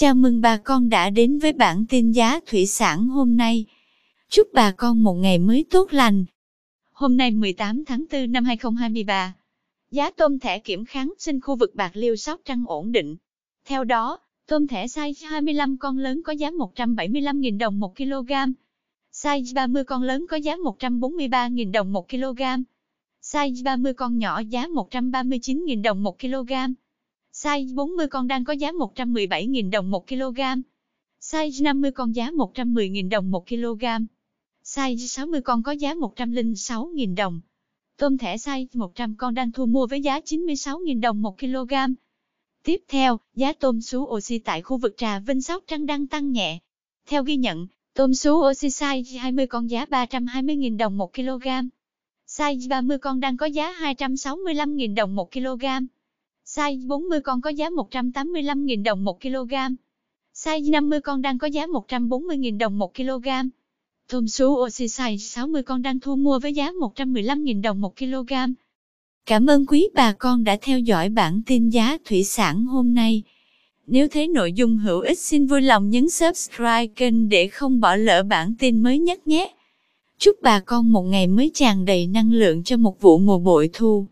Chào mừng bà con đã đến với bản tin giá thủy sản hôm nay. Chúc bà con một ngày mới tốt lành. Hôm nay 18 tháng 4 năm 2023, giá tôm thẻ kiểm kháng sinh khu vực Bạc Liêu Sóc Trăng ổn định. Theo đó, tôm thẻ size 25 con lớn có giá 175.000 đồng 1 kg, size 30 con lớn có giá 143.000 đồng 1 kg, size 30 con nhỏ giá 139.000 đồng 1 kg. Size 40 con đang có giá 117.000 đồng 1 kg. Size 50 con giá 110.000 đồng 1 kg. Size 60 con có giá 106.000 đồng. Tôm thẻ size 100 con đang thu mua với giá 96.000 đồng 1 kg. Tiếp theo, giá tôm sú oxy tại khu vực Trà Vinh Sóc Trăng đang tăng nhẹ. Theo ghi nhận, tôm sú oxy size 20 con giá 320.000 đồng 1 kg. Size 30 con đang có giá 265.000 đồng 1 kg. Size 40 con có giá 185.000 đồng 1 kg. Size 50 con đang có giá 140.000 đồng 1 kg. Tôm sú oxy size 60 con đang thu mua với giá 115.000 đồng 1 kg. Cảm ơn quý bà con đã theo dõi bản tin giá thủy sản hôm nay. Nếu thấy nội dung hữu ích, xin vui lòng nhấn subscribe kênh để không bỏ lỡ bản tin mới nhất nhé. Chúc bà con một ngày mới tràn đầy năng lượng cho một vụ mùa bội thu.